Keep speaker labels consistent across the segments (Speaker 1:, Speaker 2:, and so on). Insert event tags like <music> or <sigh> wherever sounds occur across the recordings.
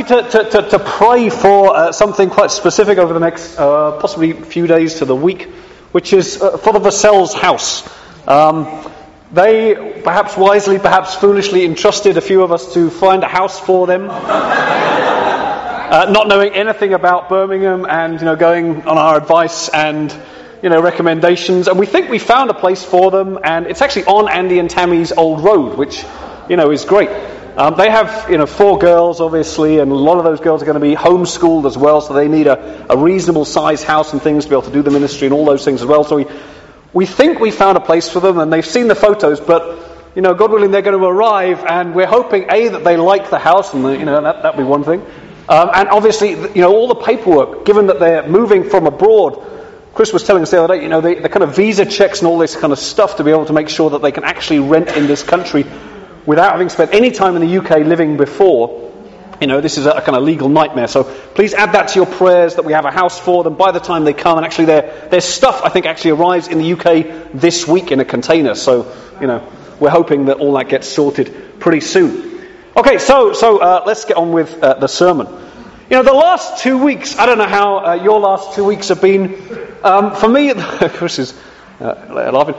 Speaker 1: you to, to,
Speaker 2: to, to pray for uh, something quite specific over the next uh, possibly few days to the week, which is uh, for the Vassell's house? Um, they, perhaps wisely, perhaps foolishly, entrusted a few of us to find a house for them. <laughs> Uh, not knowing anything about Birmingham and you know going on our advice and you know recommendations, and we think we found a place for them, and it's actually on Andy and Tammy's old road, which you know is great. Um, they have you know four girls obviously, and a lot of those girls are going to be homeschooled as well, so they need a, a reasonable size house and things to be able to do the ministry and all those things as well. So we we think we found a place for them, and they've seen the photos, but you know, God willing, they're going to arrive, and we're hoping a that they like the house, and you know that that'd be one thing. Um, and obviously, you know, all the paperwork, given that they're moving from abroad, Chris was telling us the other day, you know, the, the kind of visa checks and all this kind of stuff to be able to make sure that they can actually rent in this country without having spent any time in the UK living before. You know, this is a, kind of legal nightmare. So please add that to your prayers that we have a house for them by the time they come. And actually, their, their stuff, I think, actually arrives in the UK this week in a container. So, you know, we're hoping that all that gets sorted pretty soon. Okay, so, so uh, let's get on with uh, the sermon. You know, the last two weeks, I don't know how uh, your last two weeks have been. Um, for me, <laughs> Chris is uh, laughing.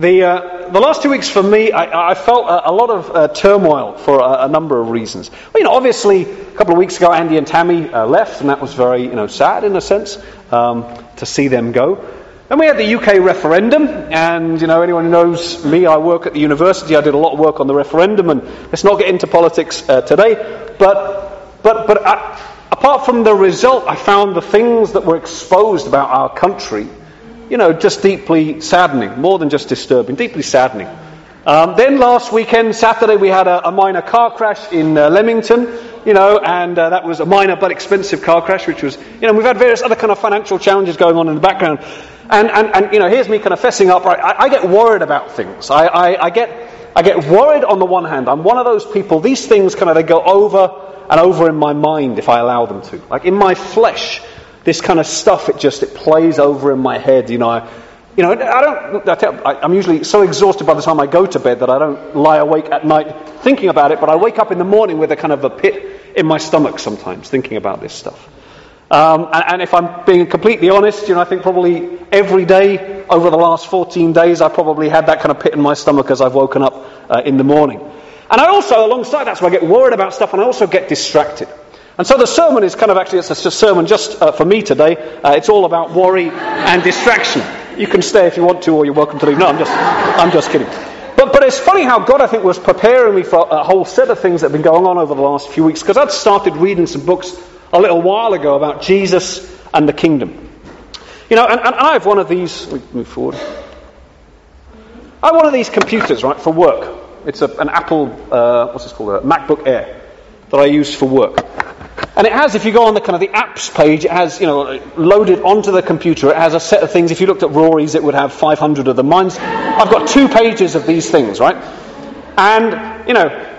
Speaker 2: The, uh, the last two weeks for me, I, I felt a, a, lot of uh, turmoil for a, a, number of reasons. You know, obviously, a couple of weeks ago, Andy and Tammy uh, left, and that was very, you know, sad in a sense um, to see them go. Then we had the UK referendum, and you know, anyone who knows me, I work at the university. I did a lot of work on the referendum, and let's not get into politics uh, today. But, but, but uh, apart from the result, I found the things that were exposed about our country you know, just deeply saddening, more than just disturbing, deeply saddening. Um, then last weekend, Saturday, we had a, a minor car crash in uh, Leamington, you know, and uh, that was a minor but expensive car crash, which was, you know, we've had various other kind of financial challenges going on in the background. And, and, and you know, here's me kind of fessing up, right? I, I get worried about things. I, I, I, get, I get worried on the one hand. I'm one of those people, these things kind of, they go over and over in my mind if I allow them to. Like in my flesh, this kind of stuff, it just it plays over in my head. You know, I, you know, I don't. I tell, I, I'm usually so exhausted by the time I go to bed that I don't lie awake at night thinking about it. But I wake up in the morning with a kind of a pit in my stomach sometimes thinking about this stuff. Um, and, and, if I'm being completely honest, you know, I think probably every day over the last 14 days, I probably had that kind of pit in my stomach as I've woken up uh, in the morning. And I also, alongside that, so I get worried about stuff and I also get distracted. And so the sermon is kind of actually, it's a sermon just uh, for me today. Uh, it's all about worry and distraction. You can stay if you want to, or you're welcome to leave. No, I'm just, I'm just kidding. But, but it's funny how God, I think, was preparing me for a whole set of things that have been going on over the last few weeks, because I'd started reading some books a little while ago about Jesus and the kingdom. You know, and, and I have one of these, move forward. I have one of these computers, right, for work. It's a, an Apple, uh, what's this called, a MacBook Air that I use for work. And it has, if you go on the kind of the apps page, it has, you know, loaded onto the computer, it has a set of things. If you looked at Rory's, it would have 500 of them. Mine's, I've got two pages of these things, right? And, you know,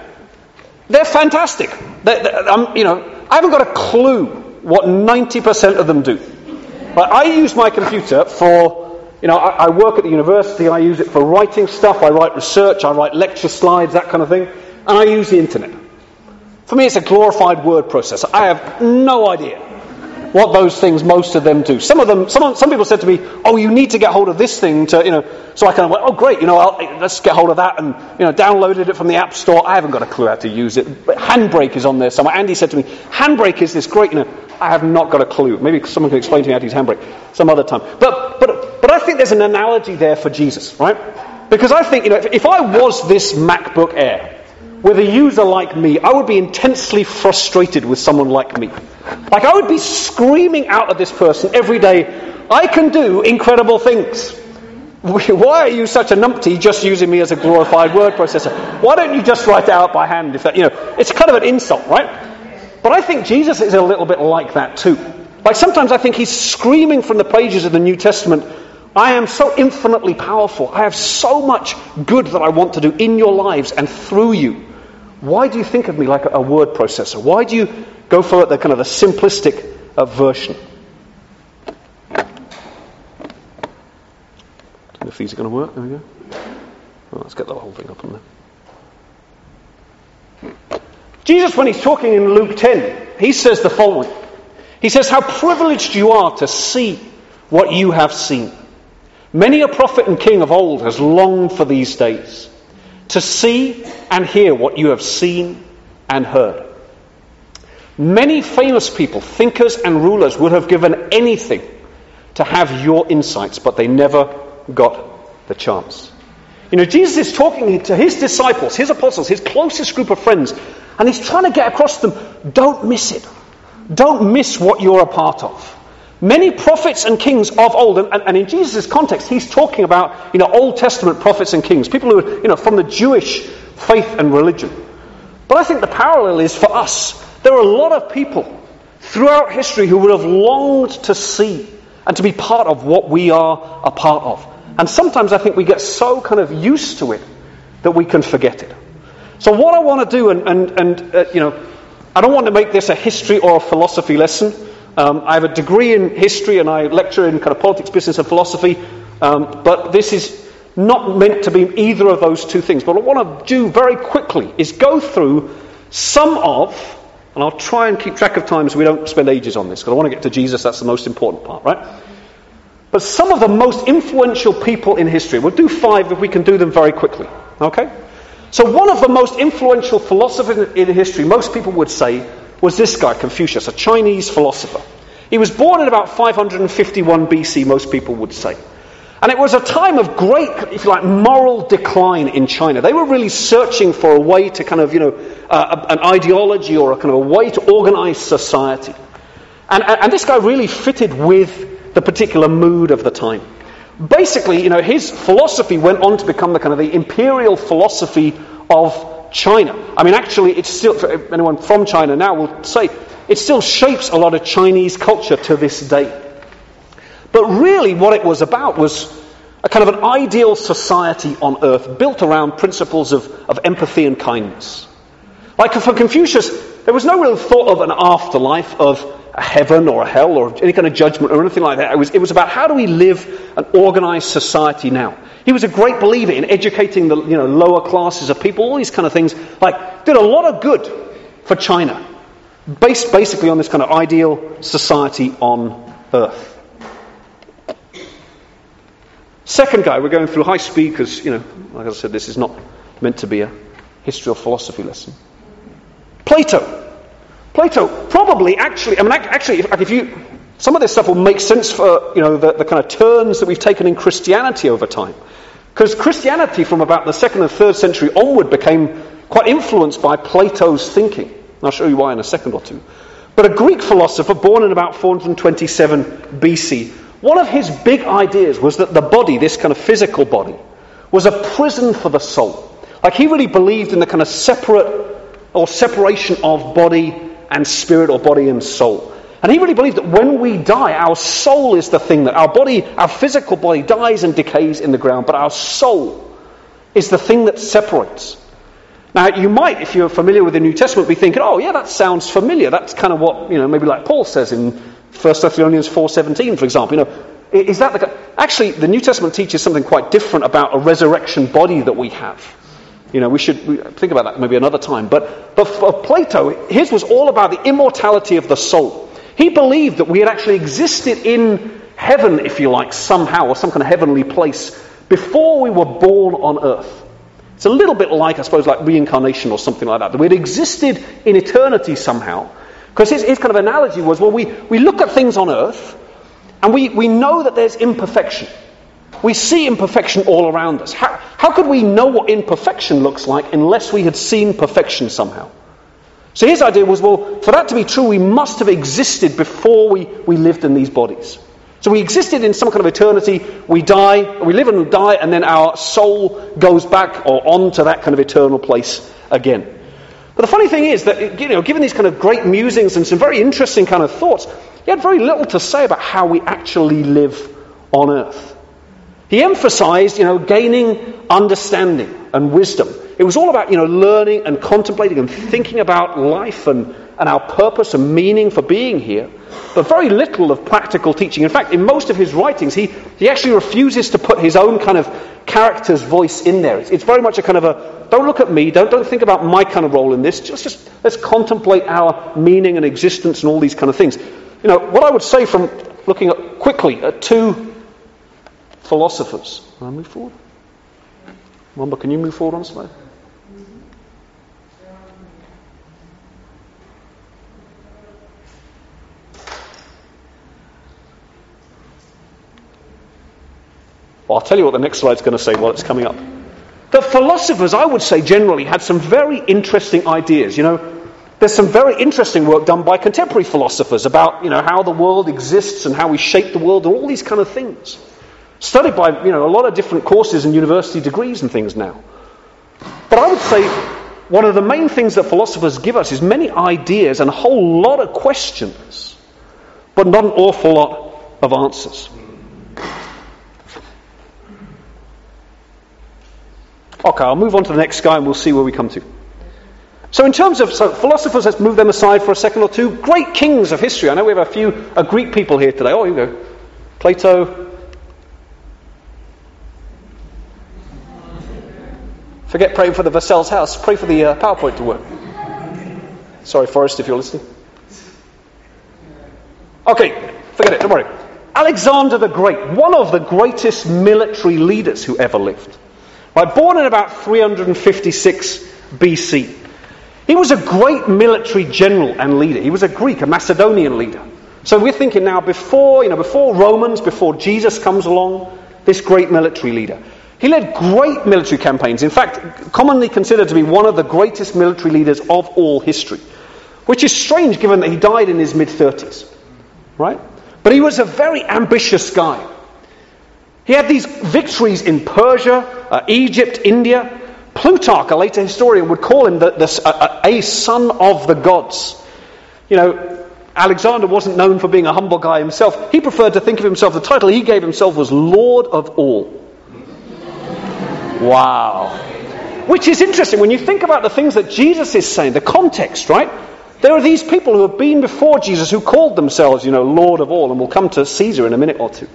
Speaker 2: they're fantastic. They're, they're, um, you know, I haven't got a clue what 90% of them do. But I use my computer for, you know, I, I work at the university, I use it for writing stuff, I write research, I write lecture slides, that kind of thing, and I use the internet. For me, it's a glorified word processor. I have no idea what those things, most of them do. Some of them, some, some people said to me, "Oh, you need to get hold of this thing to, you know." So I kind of went, "Oh, great, you know, I'll, let's get hold of that," and you know, downloaded it from the App Store. I haven't got a clue how to use it. But Handbrake is on there somewhere. Andy said to me, "Handbrake is this great," you know. I have not got a clue. Maybe someone can explain to me how to use Handbrake some other time. But but but I think there's an analogy there for Jesus, right? Because I think you know, if, if I was this MacBook Air with a user like me, I would be intensely frustrated with someone like me. Like, I would be screaming out at this person every day, I can do incredible things. <laughs> Why are you such a numpty just using me as a glorified word processor? Why don't you just write it out by hand? If that, you know, it's kind of an insult, right? But I think Jesus is a little bit like that too. Like sometimes I think he's screaming from the pages of the New Testament, I am so infinitely powerful. I have so much good that I want to do in your lives and through you. Why do you think of me like a, a word processor? Why do you go for the kind of the simplistic uh, version? if these are going to work. There we go. Well, let's get the whole thing up on there. Jesus, when he's talking in Luke 10, he says the following. He says, How privileged you are to see what you have seen. Many a prophet and king of old has longed for these days to see and hear what you have seen and heard. Many famous people, thinkers and rulers, would have given anything to have your insights, but they never got the chance. You know, Jesus is talking to his disciples, his apostles, his closest group of friends, and he's trying to get across to them don't miss it. Don't miss what you're a part of. Many prophets and kings of old, and, and in Jesus' context, he's talking about you know, Old Testament prophets and kings, people who are you know, from the Jewish faith and religion. But I think the parallel is for us. There are a lot of people throughout history who would have longed to see and to be part of what we are a part of. And sometimes I think we get so kind of used to it that we can forget it. So what I want to do, and, and, and uh, you know, I don't want to make this a history or a philosophy lesson. Um, I have a degree in history and I lecture in kind of politics, business, and philosophy. Um, but this is not meant to be either of those two things. But what I want to do very quickly is go through some of, and I'll try and keep track of time so we don't spend ages on this because I want to get to Jesus. That's the most important part, right? But some of the most influential people in history, we'll do five if we can do them very quickly. Okay? So, one of the most influential philosophers in history, most people would say, was this guy, Confucius, a Chinese philosopher. He was born in about 551 BC, most people would say. And it was a time of great, if you like, moral decline in China. They were really searching for a way to kind of, you know, uh, an ideology or a kind of a way to organize society. And, and this guy really fitted with the particular mood of the time. Basically, you know, his philosophy went on to become the kind of the imperial philosophy of China. I mean, actually, it's still, anyone from China now will say, it still shapes a lot of Chinese culture to this day. But really, what it was about was a kind of an ideal society on earth built around principles of, of empathy and kindness. Like for Confucius, there was no real thought of an afterlife, of a heaven or a hell or any kind of judgment or anything like that. It was, it was about how do we live an organized society now. He was a great believer in educating the you know, lower classes of people, all these kind of things. Like, did a lot of good for China, based basically on this kind of ideal society on earth. Second guy, we're going through high speed because, you know, like I said, this is not meant to be a history or philosophy lesson. Plato. Plato probably actually, I mean, actually, if, if you, some of this stuff will make sense for, you know, the, the kind of turns that we've taken in Christianity over time. Because Christianity from about the second and third century onward became quite influenced by Plato's thinking. And I'll show you why in a second or two. But a Greek philosopher born in about 427 BC one of his big ideas was that the body, this kind of physical body, was a prison for the soul. Like he really believed in the kind of separate or separation of body and spirit or body and soul. And he really believed that when we die, our soul is the thing that our body, our physical body dies and decays in the ground, but our soul is the thing that separates. Now, you might, if you're familiar with the New Testament, be thinking, oh, yeah, that sounds familiar. That's kind of what, you know, maybe like Paul says in 1 Thessalonians 4.17, for example. You know, is that the, actually, the New Testament teaches something quite different about a resurrection body that we have. You know, we should think about that maybe another time. But, but for Plato, his was all about the immortality of the soul. He believed that we had actually existed in heaven, if you like, somehow, or some kind of heavenly place, before we were born on earth. It's a little bit like, I suppose, like reincarnation or something like that. That we had existed in eternity somehow. Because his, his kind of analogy was well, we, we look at things on earth and we, we know that there's imperfection. We see imperfection all around us. How, how could we know what imperfection looks like unless we had seen perfection somehow? So his idea was well, for that to be true, we must have existed before we, we lived in these bodies. So we existed in some kind of eternity, we die, we live and die, and then our soul goes back or on to that kind of eternal place again. But the funny thing is that, you know, given these kind of great musings and some very interesting kind of thoughts, he had very little to say about how we actually live on earth. He emphasized, you know, gaining understanding and wisdom. It was all about, you know, learning and contemplating and thinking about life and, and our purpose and meaning for being here, but very little of practical teaching. In fact, in most of his writings, he, he actually refuses to put his own kind of character's voice in there. It's, it's very much a kind of a, don't look at me, don't, don't think about my kind of role in this, just, just let's contemplate our meaning and existence and all these kind of things. You know, what I would say from looking at quickly at two philosophers. Can I move forward? Mamba, can you move forward on slide? Well, I'll tell you what the next slide's going to say while it's coming up. The philosophers, I would say, generally had some very interesting ideas. You know, there's some very interesting work done by contemporary philosophers about, you know, how the world exists and how we shape the world and all these kind of things. Studied by, you know, a lot of different courses and university degrees and things now. But I would say one of the main things that philosophers give us is many ideas and a whole lot of questions, but not an awful lot of answers. Okay, I'll move on to the next guy and we'll see where we come to. So, in terms of so philosophers, let's move them aside for a second or two. Great kings of history. I know we have a few Greek people here today. Oh, here we go. Plato. Forget praying for the Versailles house. Pray for the uh, PowerPoint to work. Sorry, Forrest, if you're listening. Okay, forget it. Don't worry. Alexander the Great, one of the greatest military leaders who ever lived. Right, born in about 356 BC. He was a great military general and leader. He was a Greek, a Macedonian leader. So we're thinking now before, you know, before Romans, before Jesus comes along, this great military leader. He led great military campaigns. In fact, commonly considered to be one of the greatest military leaders of all history. Which is strange given that he died in his mid 30s. Right? But he was a very ambitious guy. He had these victories in Persia, uh, Egypt, India. Plutarch, a later historian, would call him the, the, a, a son of the gods. You know, Alexander wasn't known for being a humble guy himself. He preferred to think of himself, the title he gave himself was Lord of All. Wow. Which is interesting when you think about the things that Jesus is saying, the context, right? There are these people who have been before Jesus who called themselves, you know, Lord of all, and we'll come to Caesar in a minute or two.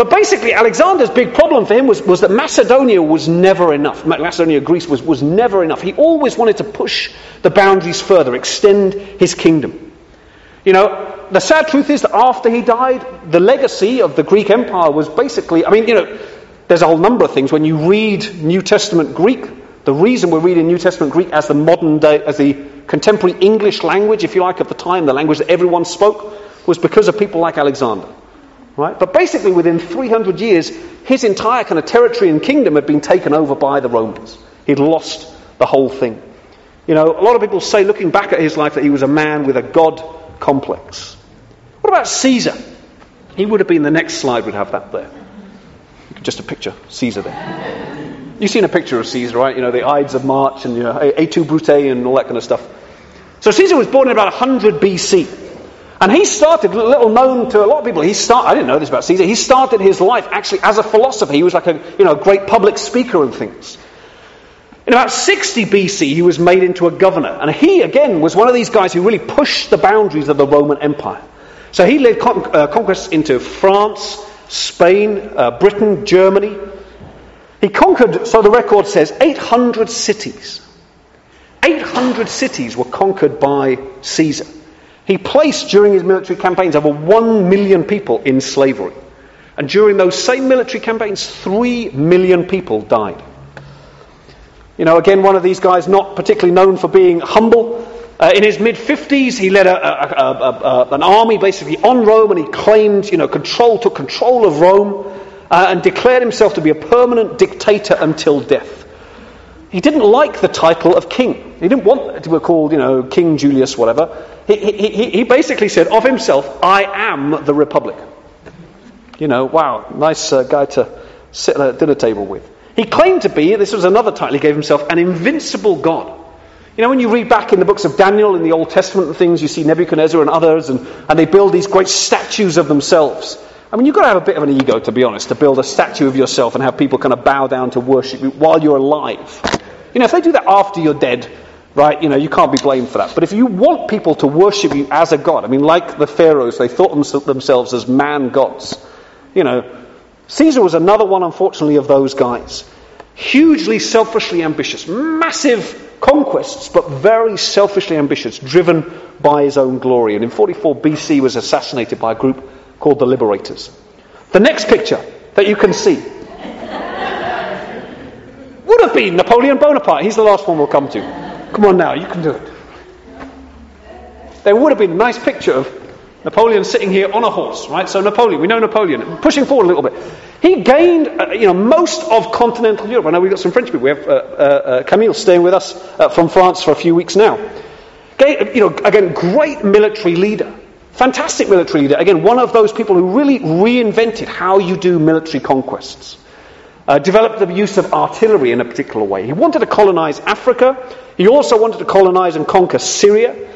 Speaker 2: But basically, Alexander's big problem for him was, was that Macedonia was never enough. Macedonia, Greece, was, was never enough. He always wanted to push the boundaries further, extend his kingdom. You know, the sad truth is that after he died, the legacy of the Greek Empire was basically, I mean, you know, there's a whole number of things. When you read New Testament Greek, the reason we're reading New Testament Greek as the modern day, as the contemporary English language, if you like, of the time, the language that everyone spoke, was because of people like Alexander. Right? But basically, within 300 years, his entire kind of territory and kingdom had been taken over by the Romans. He'd lost the whole thing. You know, a lot of people say, looking back at his life, that he was a man with a God complex. What about Caesar? He would have been the next slide, would have that there. Just a picture, Caesar there. You've seen a picture of Caesar, right? You know, the Ides of March and you know, Et Brute and all that kind of stuff. So Caesar was born in about 100 BC. And he started, little known to a lot of people, he started, I didn't know this about Caesar, he started his life actually as a philosopher. He was like a you know, great public speaker and things. In about 60 BC, he was made into a governor. And he, again, was one of these guys who really pushed the boundaries of the Roman Empire. So he led con- uh, conquests into France, Spain, uh, Britain, Germany. He conquered, so the record says, 800 cities. 800 cities were conquered by Caesar. He placed during his military campaigns over 1 million people in slavery. And during those same military campaigns, 3 million people died. You know, again, one of these guys not particularly known for being humble. Uh, in his mid 50s, he led a, a, a, an army basically on Rome and he claimed, you know, control, took control of Rome uh, and declared himself to be a permanent dictator until death. He didn't like the title of king. He didn't want to be called, you know, King Julius, whatever. He, he, he basically said of himself, I am the Republic. You know, wow, nice uh, guy to sit at a dinner table with. He claimed to be, this was another title he gave himself, an invincible God. You know, when you read back in the books of Daniel in the Old Testament and things, you see Nebuchadnezzar and others, and, and they build these great statues of themselves. I mean, you've got to have a bit of an ego, to be honest, to build a statue of yourself and have people kind of bow down to worship you while you're alive. You know, if they do that after you're dead, right, you know, you can't be blamed for that. But if you want people to worship you as a god, I mean, like the pharaohs, they thought themselves as man gods. You know, Caesar was another one, unfortunately, of those guys. Hugely selfishly ambitious, massive conquests, but very selfishly ambitious, driven by his own glory. And in 44 BC was assassinated by a group called the Liberators. The next picture that you can see <laughs> would have been Napoleon Bonaparte. He's the last one we'll come to. Come on now, you can do it. There would have been a nice picture of Napoleon sitting here on a horse, right? So Napoleon, we know Napoleon, pushing forward a little bit. He gained, uh, you know, most of continental Europe. I know we've got some French people. We have uh, uh, uh Camille staying with us uh, from France for a few weeks now. Gained, you know, again, great military leader, fantastic military leader. Again, one of those people who really reinvented how you do military conquests. Uh, developed the use of artillery in a particular way. He wanted to colonize Africa. He also wanted to colonize and conquer Syria.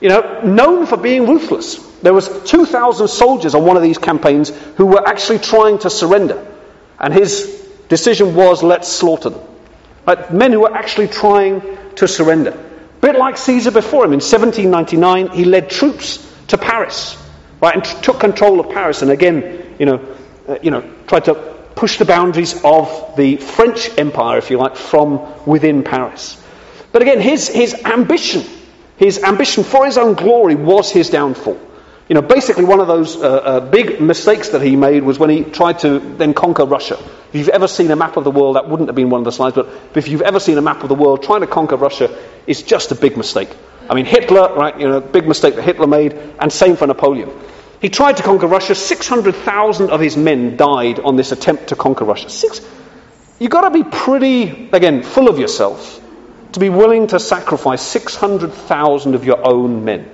Speaker 2: You know, known for being ruthless. There was 2,000 soldiers on one of these campaigns who were actually trying to surrender. And his decision was, let's slaughter them. Right? Men who were actually trying to surrender. A bit like Caesar before him. In 1799, he led troops to Paris, right, and t- took control of Paris, and again, you know, uh, you know, tried to push the boundaries of the French Empire, if you like, from within Paris. But again, his, his ambition, his ambition for his own glory was his downfall. You know, basically one of those uh, uh, big mistakes that he made was when he tried to then conquer Russia. If you've ever seen a map of the world, that wouldn't have been one of the slides, but if you've ever seen a map of the world, trying to conquer Russia is just a big mistake. I mean, Hitler, right, you know, big mistake that Hitler made, and same for Napoleon. He tried to conquer Russia. 600,000 of his men died on this attempt to conquer Russia. Six, you've got to be pretty, again, full of yourself to be willing to sacrifice 600,000 of your own men.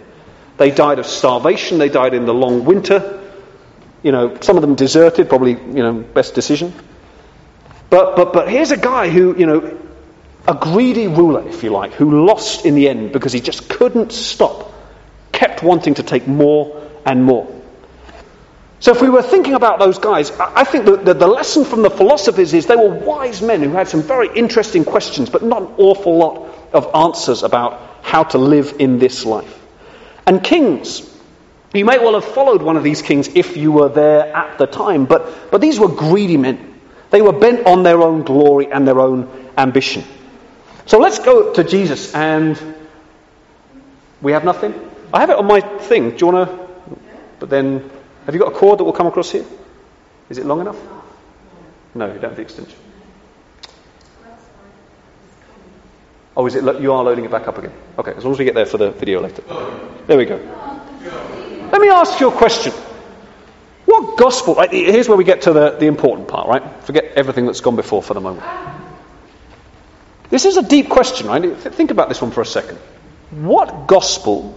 Speaker 2: They died of starvation, they died in the long winter. You know, some of them deserted, probably, you know, best decision. But, but, but here's a guy who, you know, a greedy ruler, if you like, who lost in the end because he just couldn't stop, kept wanting to take more and more. So, if we were thinking about those guys, I think that the, lesson from the philosophers is they were wise men who had some very interesting questions, but not an awful lot of answers about how to live in this life. And kings, you may well have followed one of these kings if you were there at the time, but, but these were greedy men. They were bent on their own glory and their own ambition. So let's go to Jesus, and we have nothing. I have it on my thing. Do you want to? But then have you got a cord that will come across here? Is it long enough? No, you don't have the extension. Oh, is it? Lo- you are loading it back up again. Okay, as long as we get there for the video later. There we go. Let me ask you a question. What gospel? Right, here's where we get to the, the important part, right? Forget everything that's gone before for the moment. This is a deep question, right? Think about this one for a second. What gospel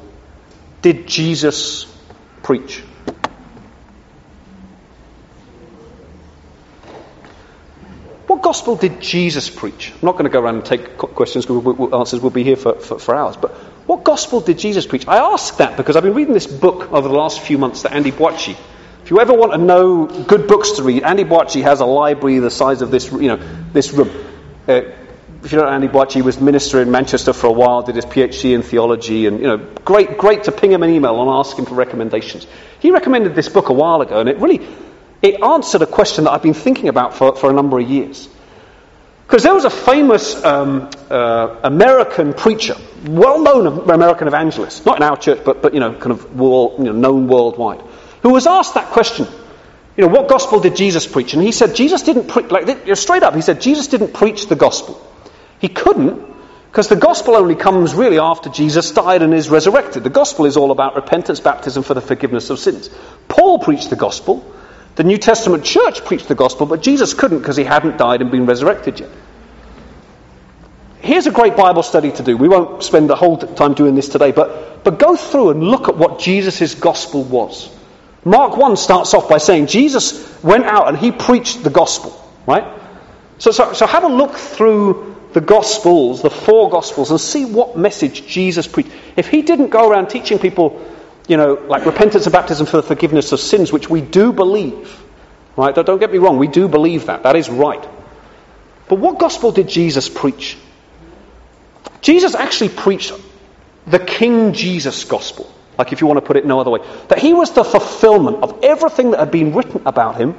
Speaker 2: did Jesus preach? Gospel did Jesus preach? I'm not going to go around and take questions because answers will be here for, for, for, hours. But what gospel did Jesus preach? I ask that because I've been reading this book over the last few months that Andy Boakye. If you ever want to know good books to read, Andy Boakye has a library the size of this, you know, this room. Uh, if you don't know Andy Boakye, he was minister in Manchester for a while, did his PhD in theology, and you know, great, great to ping him an email and ask him for recommendations. He recommended this book a while ago, and it really it answered a question that I've been thinking about for, for a number of years. Because there was a famous um, uh, American preacher, well known American evangelist, not in our church, but, but you know, kind of world, you know, known worldwide, who was asked that question. You know, what gospel did Jesus preach? And he said, Jesus didn't preach, like, straight up, he said, Jesus didn't preach the gospel. He couldn't, because the gospel only comes really after Jesus died and is resurrected. The gospel is all about repentance, baptism for the forgiveness of sins. Paul preached the gospel. The New Testament church preached the gospel, but Jesus couldn't because he hadn't died and been resurrected yet. Here's a great Bible study to do. We won't spend the whole time doing this today, but, but go through and look at what Jesus' gospel was. Mark 1 starts off by saying Jesus went out and he preached the gospel, right? So, so, so have a look through the gospels, the four gospels, and see what message Jesus preached. If he didn't go around teaching people you know, like repentance and baptism for the forgiveness of sins, which we do believe. Right? Don't get me wrong, we do believe that. That is right. But what gospel did Jesus preach? Jesus actually preached the King Jesus gospel, like if you want to put it no other way. That he was the fulfillment of everything that had been written about him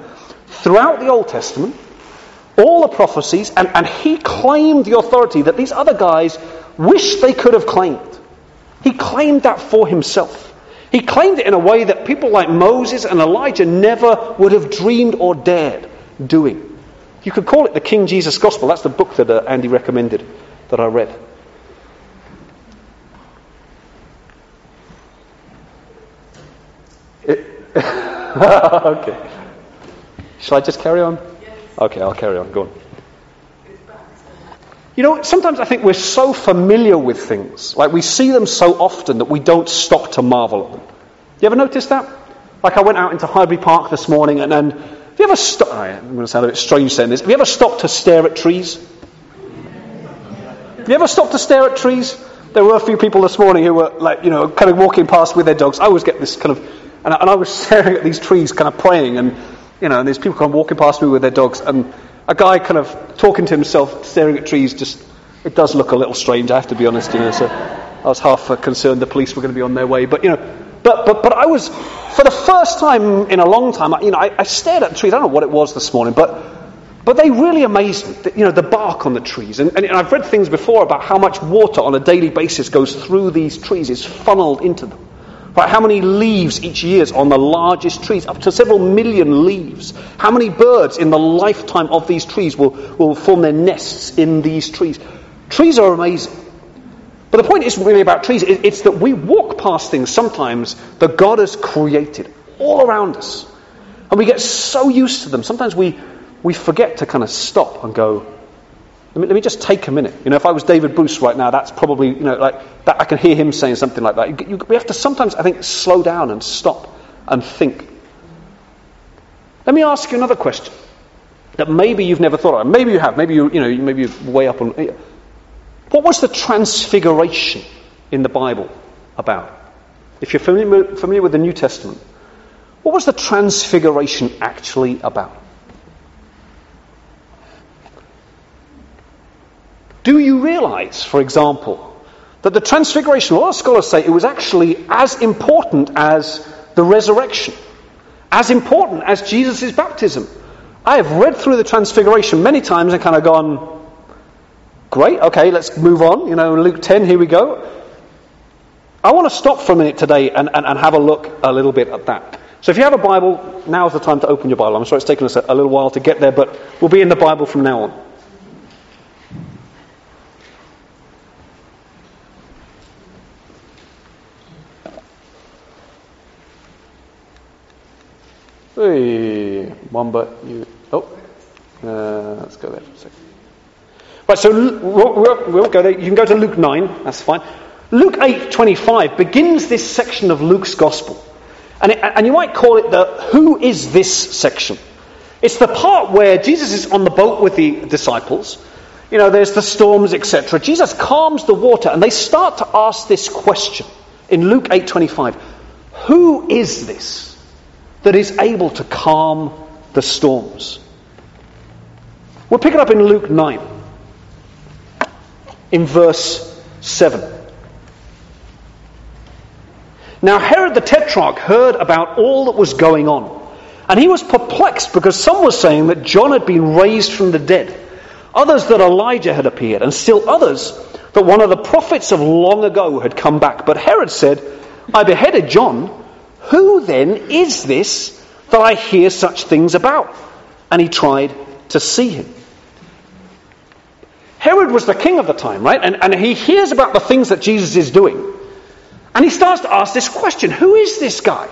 Speaker 2: throughout the Old Testament, all the prophecies, and, and he claimed the authority that these other guys wished they could have claimed. He claimed that for himself. He claimed it in a way that people like Moses and Elijah never would have dreamed or dared doing. You could call it the King Jesus Gospel. That's the book that uh, Andy recommended that I read. <laughs> okay. Shall I just carry on? Okay, I'll carry on. Go on. You know, sometimes I think we're so familiar with things, like we see them so often that we don't stop to marvel at them. You ever notice that? Like I went out into Highbury Park this morning and then, have you ever stopped, oh, I'm going to sound a bit strange saying this, have you ever stopped to stare at trees? Have you ever stopped to stare at trees? There were a few people this morning who were like, you know, kind of walking past with their dogs. I always get this kind of, and I, and I was <laughs> staring at these trees kind of praying and, you know, and these people kind of walking past me with their dogs and a guy kind of talking to himself, staring at trees, just it does look a little strange. I have to be honest, you know. So I was half uh, concerned the police were going to be on their way. But, you know, but, but, but I was, for the first time in a long time, you know, I, I stared at the trees. I don't know what it was this morning, but, but they really amazed me. You know, the bark on the trees. And, and I've read things before about how much water on a daily basis goes through these trees, is funneled into them. How many leaves each year is on the largest trees? Up to several million leaves. How many birds in the lifetime of these trees will, will form their nests in these trees? Trees are amazing. But the point isn't really about trees, it's that we walk past things sometimes that God has created all around us. And we get so used to them. Sometimes we, we forget to kind of stop and go, let me, let me just take a minute. You know, if I was David Bruce right now, that's probably, you know, like, that, I can hear him saying something like that. You, you, we have to sometimes, I think, slow down and stop and think. Let me ask you another question that maybe you've never thought of. Maybe you have. Maybe you, you know, maybe you're way up on. Eh, what was the transfiguration in the Bible about? If you're familiar, familiar with the New Testament, what was the transfiguration actually about? Do you realize, for example, that the transfiguration, a lot of scholars say it was actually as important as the resurrection, as important as Jesus' baptism? I have read through the transfiguration many times and kind of gone, Great, okay, let's move on. You know, Luke 10, here we go. I want to stop for a minute today and, and, and have a look a little bit at that. So if you have a Bible, now is the time to open your Bible. I'm sorry it's taken us a, a little while to get there, but we'll be in the Bible from now on. Hey, but you. Oh, uh, let's go there for a second. Right, so we'll, we'll, we'll, go there. You can go to Luke 9, that's fine. Luke 8:25 begins this section of Luke's gospel. And, it, and you might call it the who is this section. It's the part where Jesus is on the boat with the disciples. You know, there's the storms, etc. Jesus calms the water, and they start to ask this question in Luke 8:25. Who is this that is able to calm the storms? We'll pick it up in Luke 9 in verse 7. Now, Herod the Tetrarch heard about all that was going on, and he was perplexed because some were saying that John had been raised from the dead, others that Elijah had appeared, and still others that one of the prophets of long ago had come back. But Herod said, I beheaded John. Who then is this that I hear such things about? And he tried to see him. Herod was the king of the time, right? And, and he hears about the things that Jesus is doing. And he starts to ask this question Who is this guy?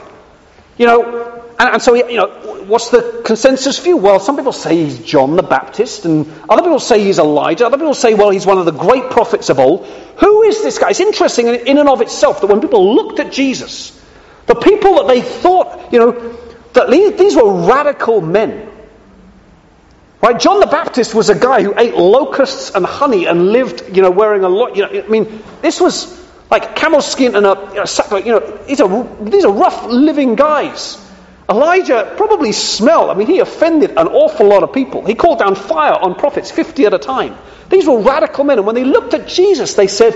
Speaker 2: You know, and, and so, he, you know, what's the consensus view? Well, some people say he's John the Baptist, and other people say he's Elijah. Other people say, well, he's one of the great prophets of old. Who is this guy? It's interesting in and of itself that when people looked at Jesus, the people that they thought, you know, that these were radical men Right? John the Baptist was a guy who ate locusts and honey and lived, you know, wearing a lot. You know, I mean, this was like camel skin and a, sack, you know these are, these are rough living guys. Elijah probably smelled, I mean, he offended an awful lot of people. He called down fire on prophets, 50 at a time. These were radical men. And when they looked at Jesus, they said,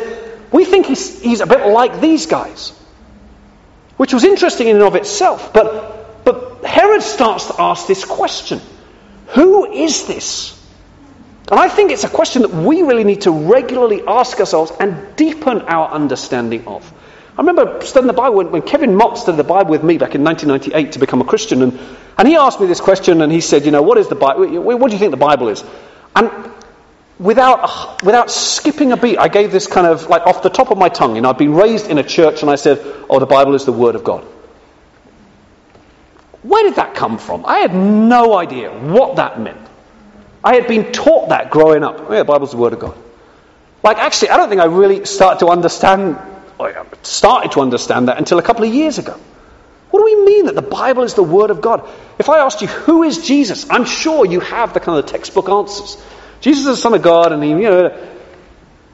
Speaker 2: We think he's, he's a bit like these guys. Which was interesting in and of itself. But, but Herod starts to ask this question who is this? And I think it's a question that we really need to regularly ask ourselves and deepen our understanding of. I remember studying the Bible when, when Kevin Mott studied the Bible with me back in 1998 to become a Christian, and, and he asked me this question, and he said, You know, what is the Bible? What do you think the Bible is? And without, without skipping a beat, I gave this kind of like off the top of my tongue. You know, I'd been raised in a church, and I said, Oh, the Bible is the Word of God. Where did that come from? I had no idea what that meant. I had been taught that growing up. Oh, yeah, the Bible's the Word of God. Like, actually, I don't think I really started to understand, started to understand that until a couple of years ago. What do we mean that the Bible is the Word of God? If I asked you, who is Jesus? I'm sure you have the kind of textbook answers. Jesus is the Son of God, and he, you know,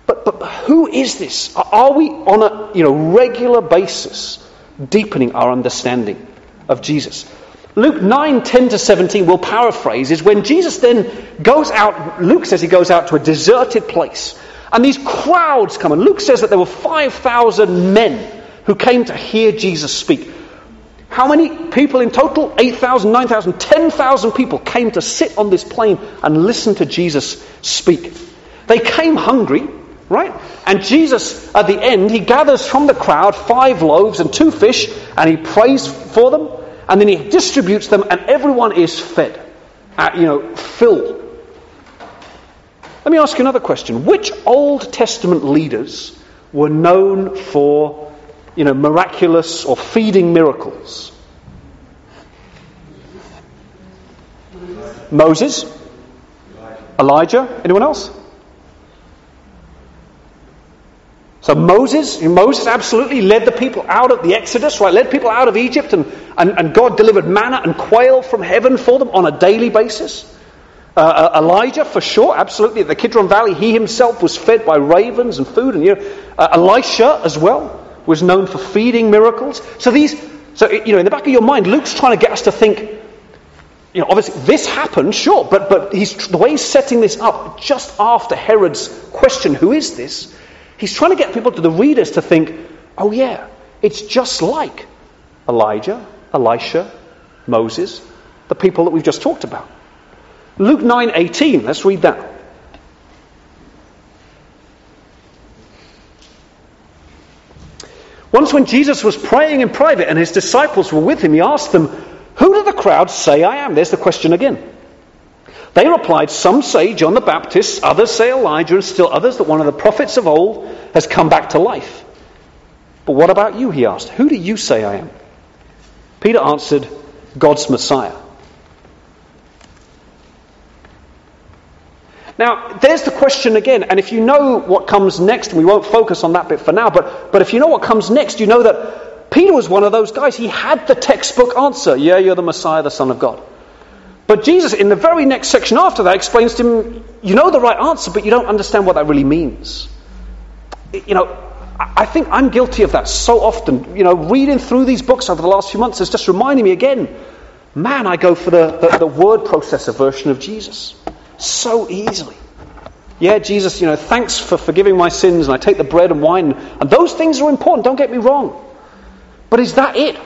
Speaker 2: but, but who is this? Are we on a you know, regular basis deepening our understanding of Jesus? Luke 9, 10 to 17, we'll paraphrase, is when Jesus then goes out, Luke says he goes out to a deserted place. And these crowds come, and Luke says that there were 5,000 men who came to hear Jesus speak. How many people in total? 8,000, 9,000, 10,000 people came to sit on this plain and listen to Jesus speak. They came hungry, right? And Jesus, at the end, he gathers from the crowd five loaves and two fish, and he prays for them, and then he distributes them, and everyone is fed, at, you know, filled. Let me ask you another question. Which Old Testament leaders were known for you know, miraculous or feeding miracles? Moses? Elijah? Anyone else? So Moses, Moses absolutely led the people out of the Exodus, right? Led people out of Egypt, and, and, and God delivered manna and quail from heaven for them on a daily basis. Uh, uh, Elijah, for sure, absolutely. At the Kidron Valley, he himself was fed by ravens and food, and you know, uh, Elisha as well was known for feeding miracles. So these, so you know, in the back of your mind, Luke's trying to get us to think, you know, obviously this happened, sure, but but he's the way he's setting this up just after Herod's question, "Who is this?" He's trying to get people to the readers to think, "Oh yeah, it's just like Elijah, Elisha, Moses, the people that we've just talked about." Luke 9:18, let's read that. Once, when Jesus was praying in private and his disciples were with him, he asked them, Who do the crowds say I am? There's the question again. They replied, Some say John the Baptist, others say Elijah, and still others that one of the prophets of old has come back to life. But what about you? He asked. Who do you say I am? Peter answered, God's Messiah. Now, there's the question again, and if you know what comes next, we won't focus on that bit for now, but, but if you know what comes next, you know that Peter was one of those guys. He had the textbook answer Yeah, you're the Messiah, the Son of God. But Jesus, in the very next section after that, explains to him, You know the right answer, but you don't understand what that really means. You know, I think I'm guilty of that so often. You know, reading through these books over the last few months is just reminding me again man, I go for the, the, the word processor version of Jesus so easily. Yeah, Jesus, you know, thanks for forgiving my sins, and I take the bread and wine, and those things are important, don't get me wrong. But is that it?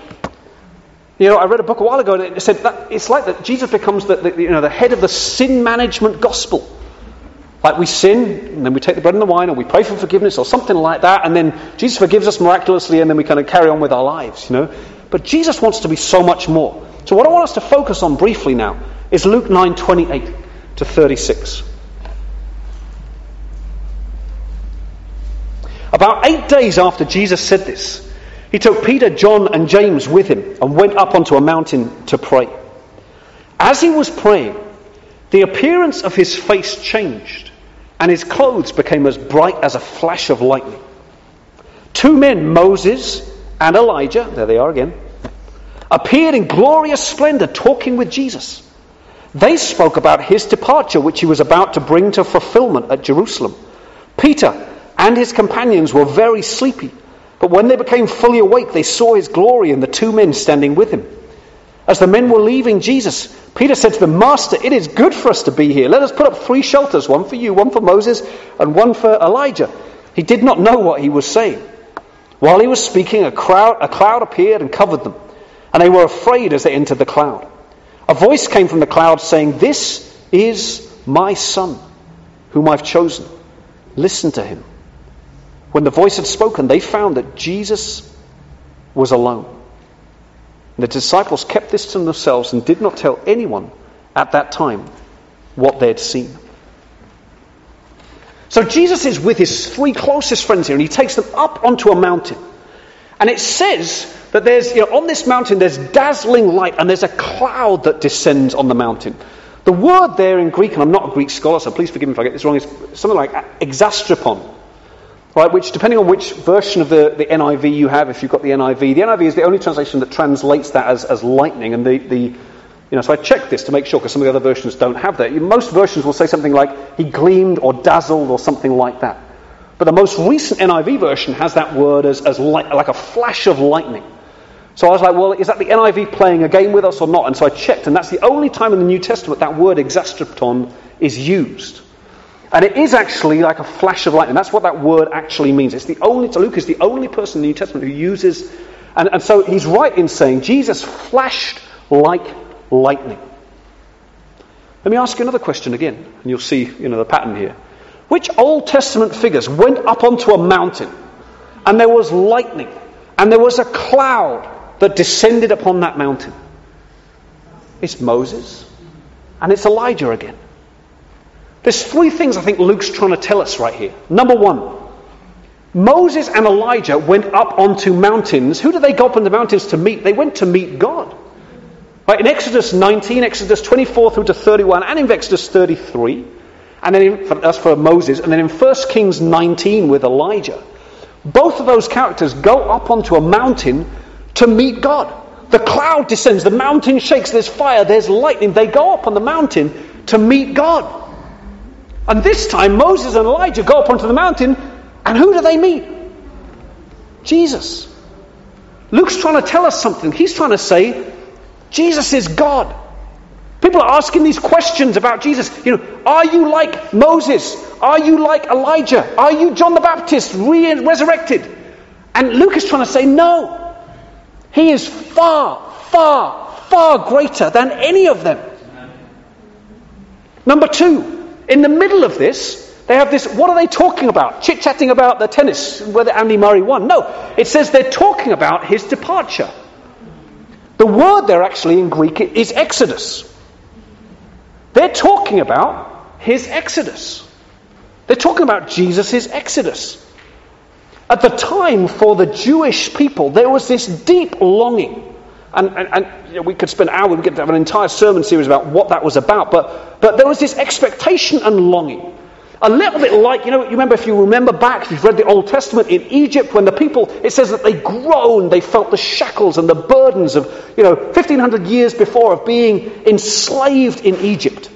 Speaker 2: You know, I read a book a while ago, and it said that it's like that Jesus becomes the, the, you know, the head of the sin management gospel. Like we sin, and then we take the bread and the wine, or we pray for forgiveness, or something like that, and then Jesus forgives us miraculously, and then we kind of carry on with our lives, you know. But Jesus wants to be so much more. So what I want us to focus on briefly now is Luke 9:28 to 36. About eight days after Jesus said this, he took Peter, John, and James with him and went up onto a mountain to pray. As he was praying, the appearance of his face changed, and his clothes became as bright as a flash of lightning. Two men, Moses and Elijah, there they are again, appeared in glorious splendor talking with Jesus. They spoke about his departure, which he was about to bring to fulfillment at Jerusalem. Peter and his companions were very sleepy, but when they became fully awake, they saw his glory and the two men standing with him. As the men were leaving Jesus, Peter said to them, Master, it is good for us to be here. Let us put up three shelters one for you, one for Moses, and one for Elijah. He did not know what he was saying. While he was speaking, a, crowd, a cloud appeared and covered them, and they were afraid as they entered the cloud. A voice came from the cloud saying, This is my son, whom I've chosen. Listen to him. When the voice had spoken, they found that Jesus was alone. The disciples kept this to themselves and did not tell anyone at that time what they had seen. So Jesus is with his three closest friends here, and he takes them up onto a mountain. And it says that there's, you know, on this mountain, there's dazzling light and there's a cloud that descends on the mountain. The word there in Greek, and I'm not a Greek scholar, so please forgive me if I get this wrong, is something like exastrapon. Right, which, depending on which version of the, the NIV you have, if you've got the NIV, the NIV is the only translation that translates that as, as lightning. And the, the, you know, so I checked this to make sure, because some of the other versions don't have that. Most versions will say something like, he gleamed or dazzled or something like that. But the most recent NIV version has that word as, as light, like a flash of lightning. So I was like, well, is that the NIV playing a game with us or not? And so I checked, and that's the only time in the New Testament that word exastrapton is used. And it is actually like a flash of lightning. That's what that word actually means. It's the only, Luke is the only person in the New Testament who uses, and, and so he's right in saying Jesus flashed like lightning. Let me ask you another question again, and you'll see, you know, the pattern here. Which Old Testament figures went up onto a mountain, and there was lightning, and there was a cloud that descended upon that mountain? It's Moses, and it's Elijah again. There's three things I think Luke's trying to tell us right here. Number one, Moses and Elijah went up onto mountains. Who did they go up on the mountains to meet? They went to meet God. Right, in Exodus 19, Exodus 24 through to 31, and in Exodus 33, and then in, that's for Moses, and then in 1 Kings 19 with Elijah, both of those characters go up onto a mountain to meet God. The cloud descends, the mountain shakes, there's fire, there's lightning. They go up on the mountain to meet God. And this time, Moses and Elijah go up onto the mountain, and who do they meet? Jesus. Luke's trying to tell us something. He's trying to say, Jesus is God. People are asking these questions about Jesus. You know, are you like Moses? Are you like Elijah? Are you John the Baptist re- resurrected? And Luke is trying to say, no. He is far, far, far greater than any of them. Number two, in the middle of this, they have this, what are they talking about? Chit chatting about the tennis, whether Andy Murray won. No, it says they're talking about his departure. The word there actually in Greek is exodus. They're talking about his exodus. They're talking about Jesus' exodus. At the time, for the Jewish people, there was this deep longing and, and, and you know, we could spend hours, we could have an entire sermon series about what that was about. But, but there was this expectation and longing. A little bit like, you know, you remember if you remember back, if you've read the Old Testament in Egypt, when the people, it says that they groaned, they felt the shackles and the burdens of, you know, 1500 years before of being enslaved in Egypt.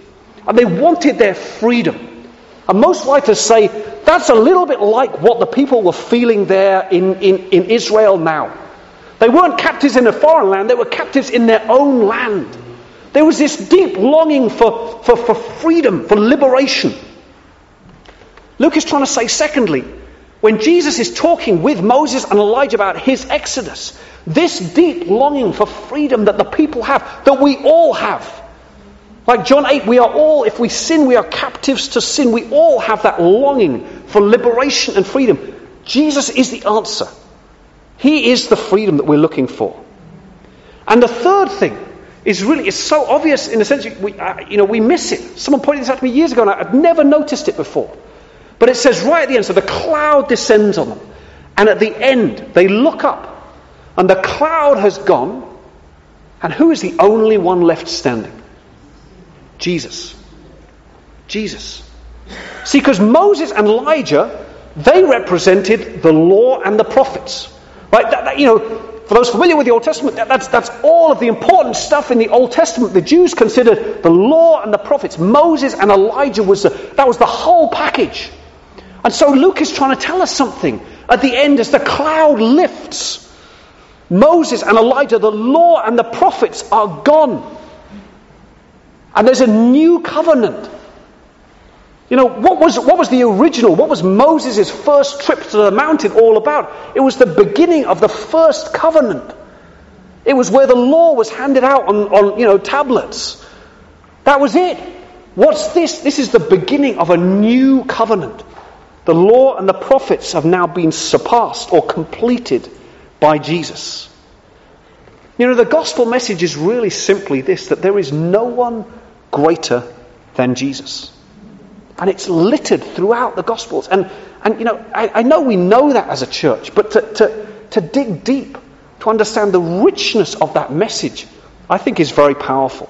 Speaker 2: And they wanted their freedom. And most writers say that's a little bit like what the people were feeling there in, in, in Israel now. They weren't captives in a foreign land, they were captives in their own land. There was this deep longing for, for, for freedom, for liberation. Luke is trying to say, secondly, when Jesus is talking with Moses and Elijah about his exodus, this deep longing for freedom that the people have, that we all have. Like John 8, we are all, if we sin, we are captives to sin. We all have that longing for liberation and freedom. Jesus is the answer. He is the freedom that we're looking for. And the third thing is really, it's so obvious in the sense, we, uh, you know, we miss it. Someone pointed this out to me years ago and I'd never noticed it before. But it says right at the end, so the cloud descends on them. And at the end, they look up and the cloud has gone. And who is the only one left standing? Jesus. Jesus. See, because Moses and Elijah, they represented the law and the prophets. Right? That, that, you know, for those familiar with the Old Testament, that, that's, that's all of the important stuff in the Old Testament. The Jews considered the law and the prophets. Moses and Elijah was the, that was the whole package. And so Luke is trying to tell us something. At the end, as the cloud lifts, Moses and Elijah, the law and the prophets are gone. And there's a new covenant. You know, what was, what was the original, what was Moses' first trip to the mountain all about? It was the beginning of the first covenant. It was where the law was handed out on, on you know, tablets. That was it. What's this? This is the beginning of a new covenant. The law and the prophets have now been surpassed or completed by Jesus. You know, the gospel message is really simply this that there is no one greater than Jesus. And it's littered throughout the Gospels. And, and you know, I, I know we know that as a church, but to, to, to dig deep, to understand the richness of that message, I think is very powerful.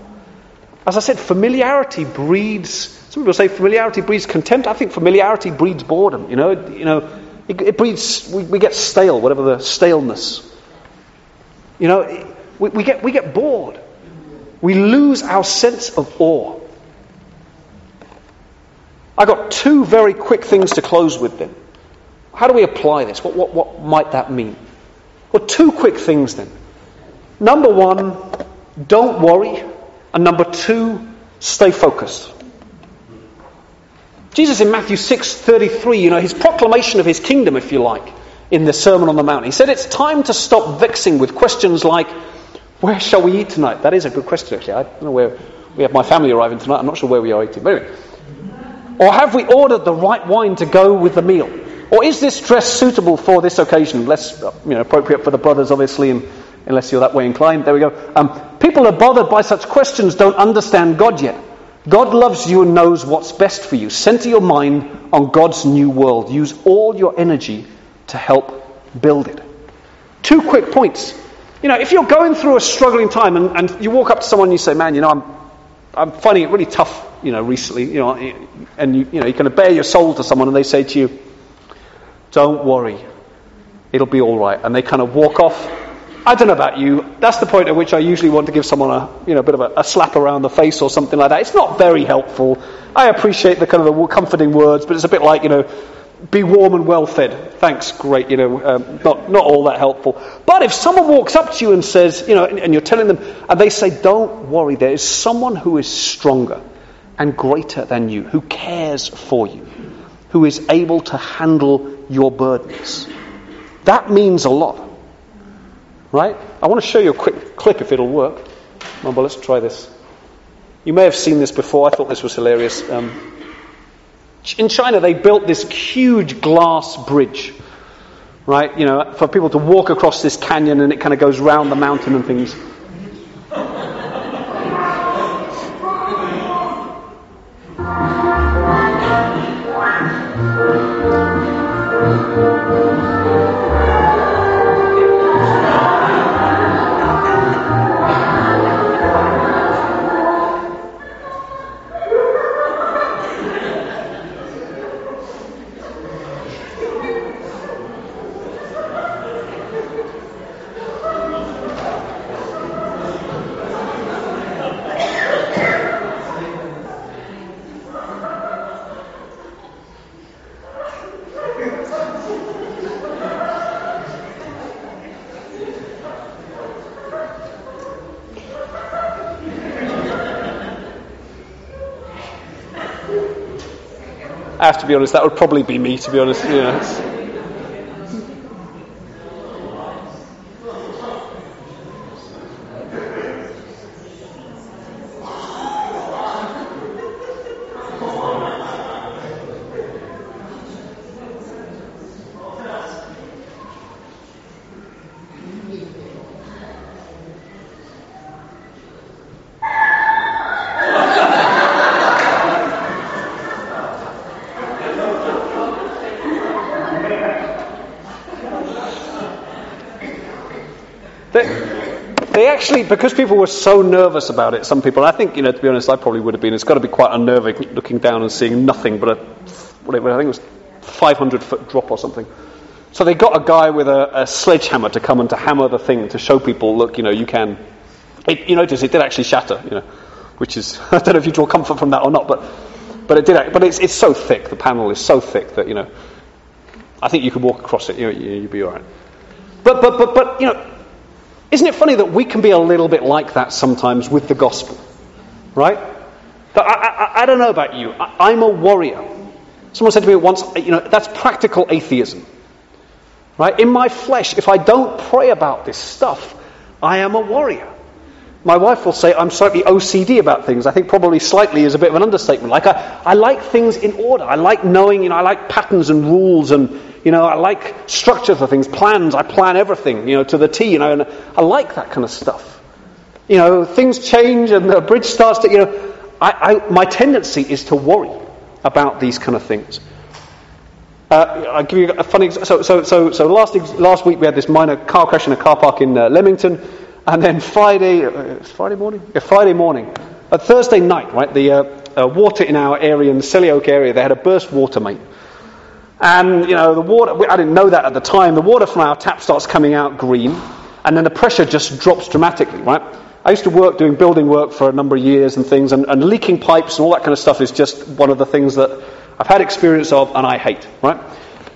Speaker 2: As I said, familiarity breeds, some people say familiarity breeds contempt. I think familiarity breeds boredom. You know, you know it, it breeds, we, we, get stale, whatever the staleness. You know, we, we, get, we get bored. We lose our sense of awe. I've got two very quick things to close with then. How do we apply this? What, what, what might that mean? Well, two quick things then. Number one, don't worry. And number two, stay focused. Jesus in Matthew 6:33, you know, his proclamation of his kingdom, if you like, in the Sermon on the Mount. He said it's time to stop vexing with questions like, where shall we eat tonight? That is a good question, actually. I don't know where we have my family arriving tonight. I'm not sure where we are eating. Anyway. Or have we ordered the right wine to go with the meal? Or is this dress suitable for this occasion? Less you know, appropriate for the brothers, obviously, and, unless you're that way inclined. There we go. Um, people are bothered by such questions don't understand God yet. God loves you and knows what's best for you. Center your mind on God's new world. Use all your energy to help build it. Two quick points. You know, if you're going through a struggling time and, and you walk up to someone and you say, Man, you know, I'm, I'm finding it really tough, you know, recently, you know, and you, you know, you kind of bare your soul to someone and they say to you, Don't worry, it'll be all right. And they kind of walk off I don't know about you. That's the point at which I usually want to give someone a, you know, a bit of a, a, slap around the face or something like that. It's not very helpful. I appreciate the kind of the comforting words, but it's a bit like, you know, be warm and well fed. Thanks, great. You know, um, not not all that helpful. But if someone walks up to you and says, you know, and, and you're telling them, and they say, "Don't worry, there is someone who is stronger and greater than you, who cares for you, who is able to handle your burdens." That means a lot. Right? I want to show you a quick clip if it'll work. Well, let's try this. You may have seen this before. I thought this was hilarious. Um, in China, they built this huge glass bridge, right? You know, for people to walk across this canyon and it kind of goes round the mountain and things. Have to be honest, that would probably be me, to be honest. Actually, because people were so nervous about it, some people, I think, you know, to be honest, I probably would have been. It's got to be quite unnerving looking down and seeing nothing but a, whatever, I think it was 500 foot drop or something. So they got a guy with a, a, sledgehammer to come and to hammer the thing to show people, look, you know, you can. It, you notice it did actually shatter, you know, which is, <laughs> I don't know if you draw comfort from that or not, but, but it did, but it's, it's so thick, the panel is so thick that, you know, I think you could walk across it, you know, you'd be alright. But, but, but, but, you know, isn't it funny that we can be a little bit like that sometimes with the gospel? Right? I, I, I don't know about you. I, I'm a warrior. Someone said to me once, you know, that's practical atheism. Right? In my flesh, if I don't pray about this stuff, I am a warrior. My wife will say I'm slightly OCD about things. I think probably slightly is a bit of an understatement. Like I, I like things in order. I like knowing, you know, I like patterns and rules and you know, I like structure for things, plans. I plan everything, you know, to the T, you know, and I like that kind of stuff. You know, things change and the bridge starts to, you know, I, I, my tendency is to worry about these kind of things. Uh, I'll give you a funny example. So, so, so, so last, last week we had this minor car crash in a car park in uh, Leamington, and then Friday, uh, Friday morning? Yeah, Friday morning. Uh, Thursday night, right, the uh, uh, water in our area, in the Selly Oak area, they had a burst water main. And, you know, the water, I didn't know that at the time, the water from our tap starts coming out green, and then the pressure just drops dramatically, right? I used to work doing building work for a number of years and things, and, and leaking pipes and all that kind of stuff is just one of the things that I've had experience of and I hate, right?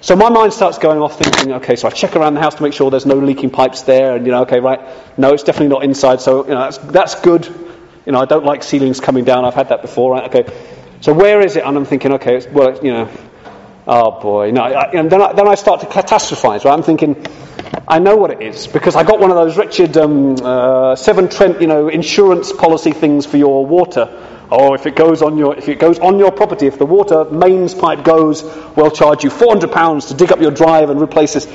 Speaker 2: So my mind starts going off thinking, okay, so I check around the house to make sure there's no leaking pipes there, and you know, okay, right, no, it's definitely not inside, so you know, that's, that's good. You know, I don't like ceilings coming down. I've had that before, right? Okay. So where is it? And I'm thinking, okay, it's- well, you know, oh boy, no. I, and then I, then I start to catastrophize. Right? I'm thinking, I know what it is because I got one of those wretched um, uh, Severn Trent, you know, insurance policy things for your water. Oh, if it goes on your if it goes on your property, if the water mains pipe goes, we'll charge you 400 pounds to dig up your drive and replace this.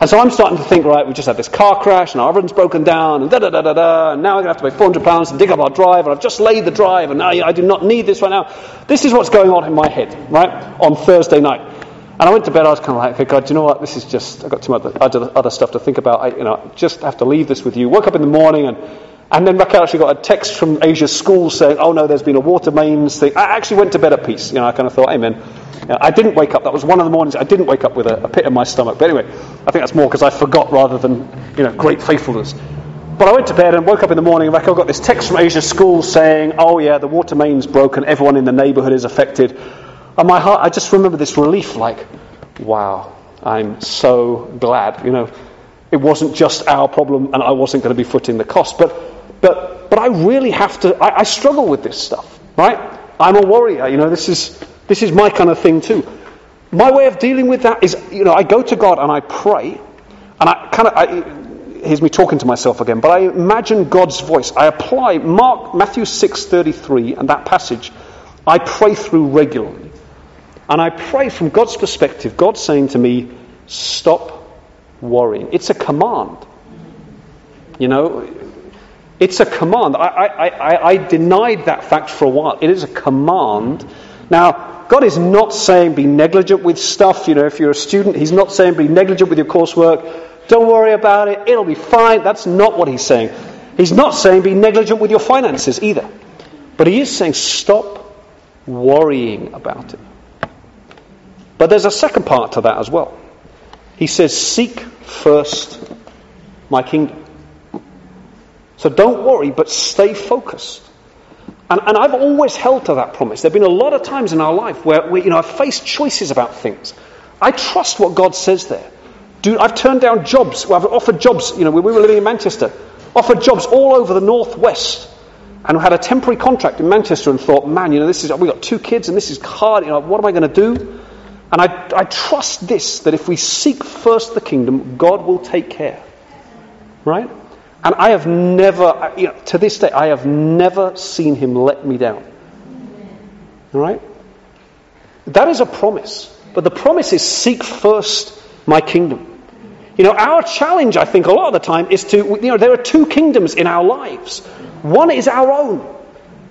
Speaker 2: And so I'm starting to think, right, we just had this car crash and our oven's broken down and da da da da da, and now we're going to have to pay 400 pounds to dig up our drive, and I've just laid the drive, and now I do not need this right now. This is what's going on in my head, right, on Thursday night. And I went to bed, I was kind of like, okay, God, do you know what? This is just, I've got too much other, other stuff to think about. I, you know, just have to leave this with you. Woke up in the morning and, and then Raquel actually got a text from Asia's school saying, oh no, there's been a water mains thing. I actually went to bed at peace. You know, I kind of thought, amen. You know, I didn't wake up. That was one of the mornings I didn't wake up with a, a pit in my stomach. But anyway, I think that's more because I forgot rather than, you know, great faithfulness. But I went to bed and woke up in the morning and Raquel got this text from Asia's school saying, oh yeah, the water main's broken. Everyone in the neighbourhood is affected. And my heart, I just remember this relief like, wow, I'm so glad. You know, it wasn't just our problem and I wasn't going to be footing the cost. But, but, but I really have to, I, I struggle with this stuff, right? I'm a warrior. You know, this is, this is my kind of thing too. My way of dealing with that is, you know, I go to God and I pray and I kind of, I, here's me talking to myself again, but I imagine God's voice. I apply Mark, Matthew 6.33 and that passage, I pray through regularly. And I pray from God's perspective, God saying to me, stop worrying. It's a command. You know, it's a command. I, I, I, I denied that fact for a while. It is a command. Now, God is not saying be negligent with stuff. You know, if you're a student, He's not saying be negligent with your coursework. Don't worry about it. It'll be fine. That's not what He's saying. He's not saying be negligent with your finances either. But He is saying stop worrying about it. But there's a second part to that as well. He says, Seek first my kingdom. So don't worry, but stay focused. And, and I've always held to that promise. There have been a lot of times in our life where we, you know, I've faced choices about things. I trust what God says there. Do, I've turned down jobs. Well, I've offered jobs, you know, we were living in Manchester, offered jobs all over the northwest and had a temporary contract in Manchester and thought, man, you know, this is, we've got two kids and this is hard, you know, what am I going to do? And I, I trust this, that if we seek first the kingdom, God will take care. Right? And I have never, you know, to this day, I have never seen him let me down. All right? That is a promise. But the promise is seek first my kingdom. You know, our challenge, I think, a lot of the time is to, you know, there are two kingdoms in our lives. One is our own.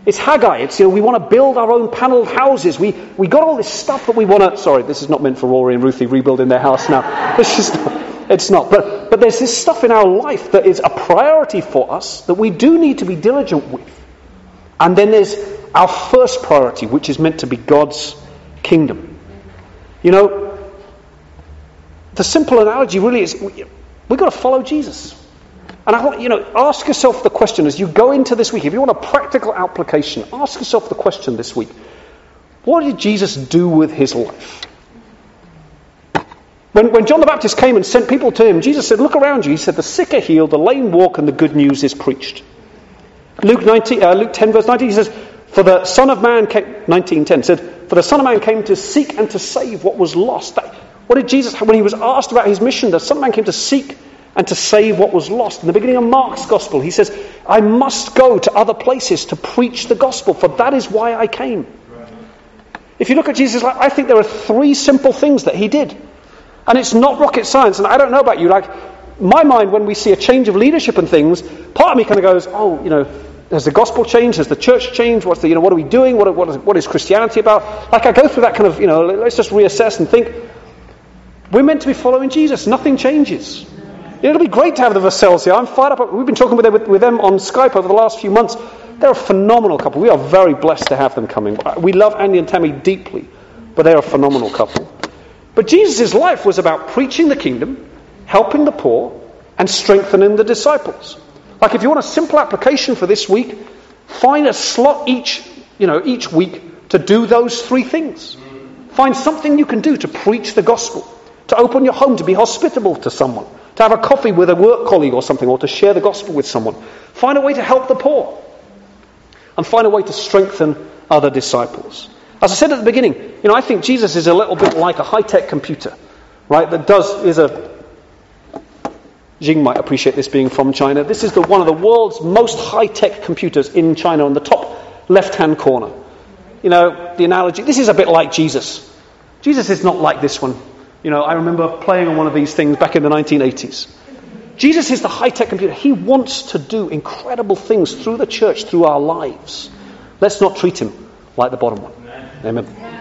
Speaker 2: It's Haggai. It's, you know, we want to build our own panelled houses. We, we got all this stuff that we want to. Sorry, this is not meant for Rory and Ruthie rebuilding their house now. <laughs> This is not, it's not. But, but there's this stuff in our life that is a priority for us that we do need to be diligent with. And then there's our first priority, which is meant to be God's kingdom. You know, the simple analogy really is we, we've got to follow Jesus. And I you know, ask yourself the question as you go into this week. If you want a practical application, ask yourself the question this week: What did Jesus do with his life? When, when John the Baptist came and sent people to him, Jesus said, "Look around you." He said, "The sick are healed, the lame walk, and the good news is preached." Luke 19, uh, Luke 10 verse 19, he says, "For the Son of Man came." 19:10 said, "For the Son of Man came to seek and to save what was lost." That, what did Jesus when he was asked about his mission? The Son of Man came to seek and to save what was lost. In the beginning of Mark's gospel, he says, I must go to other places to preach the gospel, for that is why I came. If you look at Jesus' life, I think there are three simple things that he did. And it's not rocket science. And I don't know about you, like, my mind, when we see a change of leadership and things, part of me kind of goes, oh, you know, has the gospel changed? Has the church changed? What's the, you know, what are we doing? What, what, is, what is Christianity about? Like, I go through that kind of, you know, let's just reassess and think. We're meant to be following Jesus. Nothing changes. It'll be great to have the Vassels here. I'm fired up. We've been talking with them, with them on Skype over the last few months. They're a phenomenal couple. We are very blessed to have them coming. We love Andy and Tammy deeply, but they're a phenomenal couple. But Jesus' life was about preaching the kingdom, helping the poor, and strengthening the disciples. Like if you want a simple application for this week, find a slot each, you know, each week to do those three things. Find something you can do to preach the gospel, to open your home, to be hospitable to someone, to have a coffee with a work colleague or something, or to share the gospel with someone. Find a way to help the poor. And find a way to strengthen other disciples. As I said at the beginning, you know, I think Jesus is a little bit like a high-tech computer, right? That does is a Jing might appreciate this being from China. This is the, one of the world's most high-tech computers in China on the top left-hand corner. You know, the analogy, this is a bit like Jesus. Jesus is not like this one. You know, I remember playing on one of these things back in the 1980s. Jesus is the high tech computer. He wants to do incredible things through the church, through our lives. Let's not treat him like the bottom one. Amen.